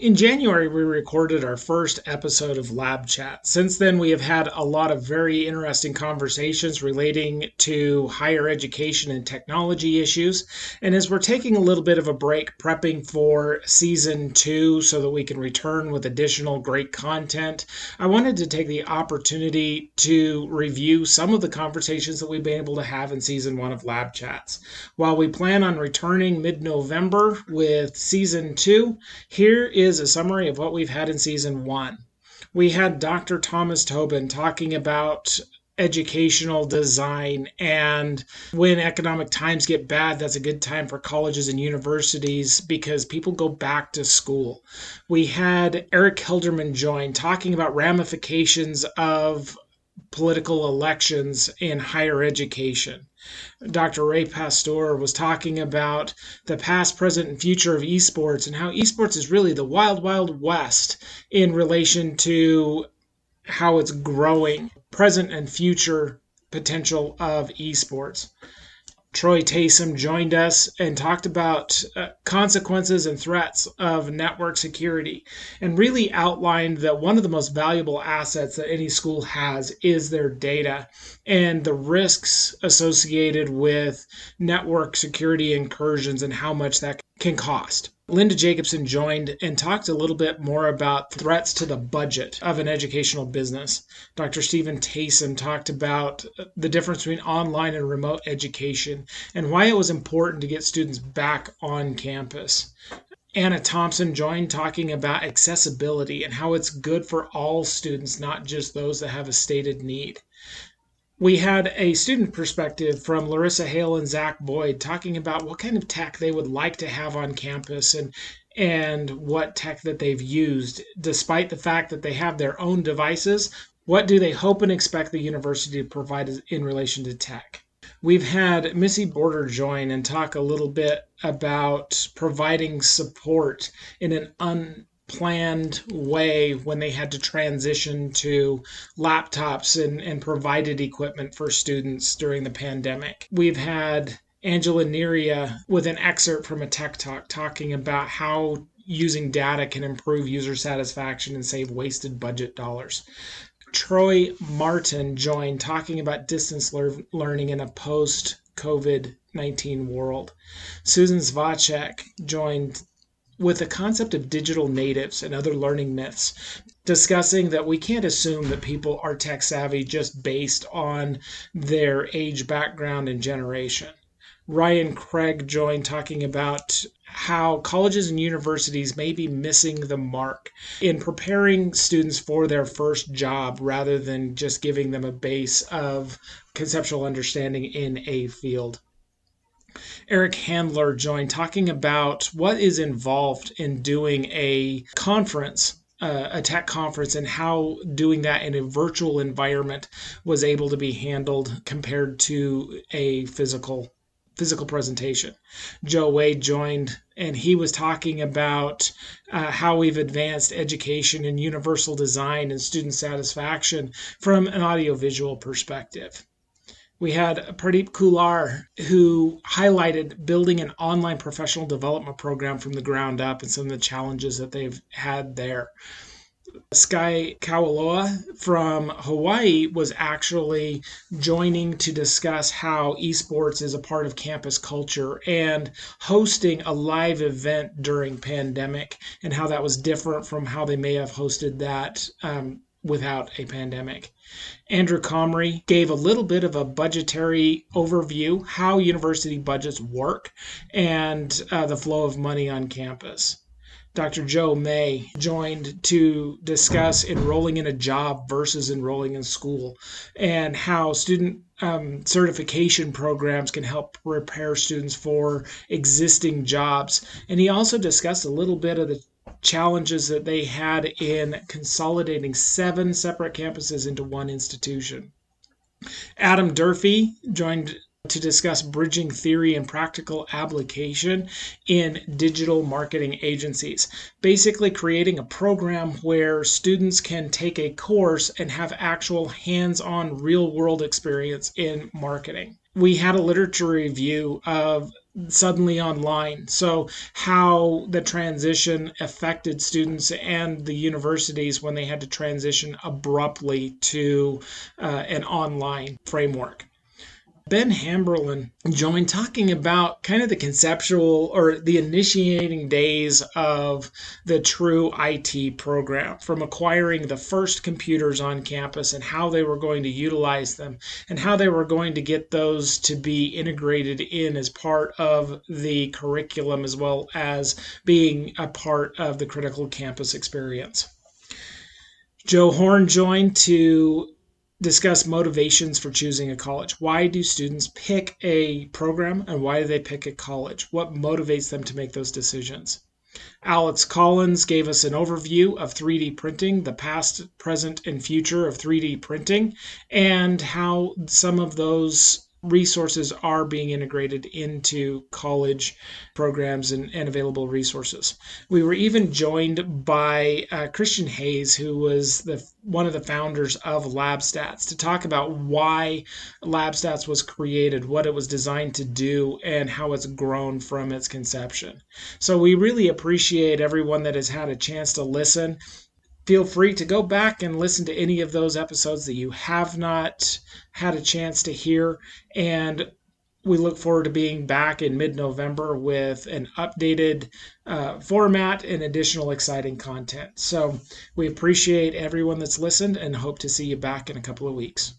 In January, we recorded our first episode of Lab Chat. Since then, we have had a lot of very interesting conversations relating to higher education and technology issues. And as we're taking a little bit of a break, prepping for season two so that we can return with additional great content, I wanted to take the opportunity to review some of the conversations that we've been able to have in season one of Lab Chats. While we plan on returning mid November with season two, here is is a summary of what we've had in season one. We had Dr. Thomas Tobin talking about educational design and when economic times get bad that's a good time for colleges and universities because people go back to school we had eric helderman join talking about ramifications of political elections in higher education Dr. Ray Pastor was talking about the past, present, and future of esports and how esports is really the wild, wild west in relation to how it's growing, present and future potential of esports. Troy Taysom joined us and talked about uh, consequences and threats of network security and really outlined that one of the most valuable assets that any school has is their data and the risks associated with network security incursions and how much that can cost. Linda Jacobson joined and talked a little bit more about threats to the budget of an educational business. Dr. Stephen Taysom talked about the difference between online and remote education and why it was important to get students back on campus. Anna Thompson joined talking about accessibility and how it's good for all students, not just those that have a stated need we had a student perspective from Larissa Hale and Zach Boyd talking about what kind of tech they would like to have on campus and and what tech that they've used, despite the fact that they have their own devices. What do they hope and expect the university to provide in relation to tech? We've had Missy Border join and talk a little bit about providing support in an un planned way when they had to transition to laptops and, and provided equipment for students during the pandemic. We've had Angela Neria with an excerpt from a Tech Talk talking about how using data can improve user satisfaction and save wasted budget dollars. Troy Martin joined talking about distance lear- learning in a post COVID 19 world. Susan Zvacek joined with the concept of digital natives and other learning myths, discussing that we can't assume that people are tech savvy just based on their age, background, and generation. Ryan Craig joined talking about how colleges and universities may be missing the mark in preparing students for their first job rather than just giving them a base of conceptual understanding in a field. Eric Handler joined talking about what is involved in doing a conference uh, a tech conference and how doing that in a virtual environment was able to be handled compared to a physical physical presentation. Joe Wade joined and he was talking about uh, how we've advanced education and universal design and student satisfaction from an audiovisual perspective we had Pradeep Kular, who highlighted building an online professional development program from the ground up and some of the challenges that they've had there. Sky Kawaloa from Hawaii was actually joining to discuss how esports is a part of campus culture and hosting a live event during pandemic and how that was different from how they may have hosted that um, without a pandemic. Andrew Comrie gave a little bit of a budgetary overview, how university budgets work, and uh, the flow of money on campus. Dr. Joe May joined to discuss enrolling in a job versus enrolling in school and how student um, certification programs can help prepare students for existing jobs. And he also discussed a little bit of the challenges that they had in consolidating seven separate campuses into one institution. Adam Durfee joined to discuss bridging theory and practical application in digital marketing agencies. Basically, creating a program where students can take a course and have actual hands on real world experience in marketing. We had a literature review of suddenly online. So, how the transition affected students and the universities when they had to transition abruptly to uh, an online framework. Ben Hamberlin joined talking about kind of the conceptual or the initiating days of the true IT program from acquiring the first computers on campus and how they were going to utilize them and how they were going to get those to be integrated in as part of the curriculum as well as being a part of the critical campus experience. Joe Horn joined to discuss motivations for choosing a college. Why do students pick a program and why do they pick a college? What motivates them to make those decisions? Alex Collins gave us an overview of 3D printing, the past, present, and future of 3D printing, and how some of those resources are being integrated into college programs and, and available resources. We were even joined by uh, Christian Hayes, who was the one of the founders of LabStats, to talk about why LabStats was created, what it was designed to do, and how it's grown from its conception. So we really appreciate everyone that has had a chance to listen feel free to go back and listen to any of those episodes that you have not had a chance to hear. And we look forward to being back in mid November with an updated uh, format and additional exciting content. So we appreciate everyone that's listened and hope to see you back in a couple of weeks.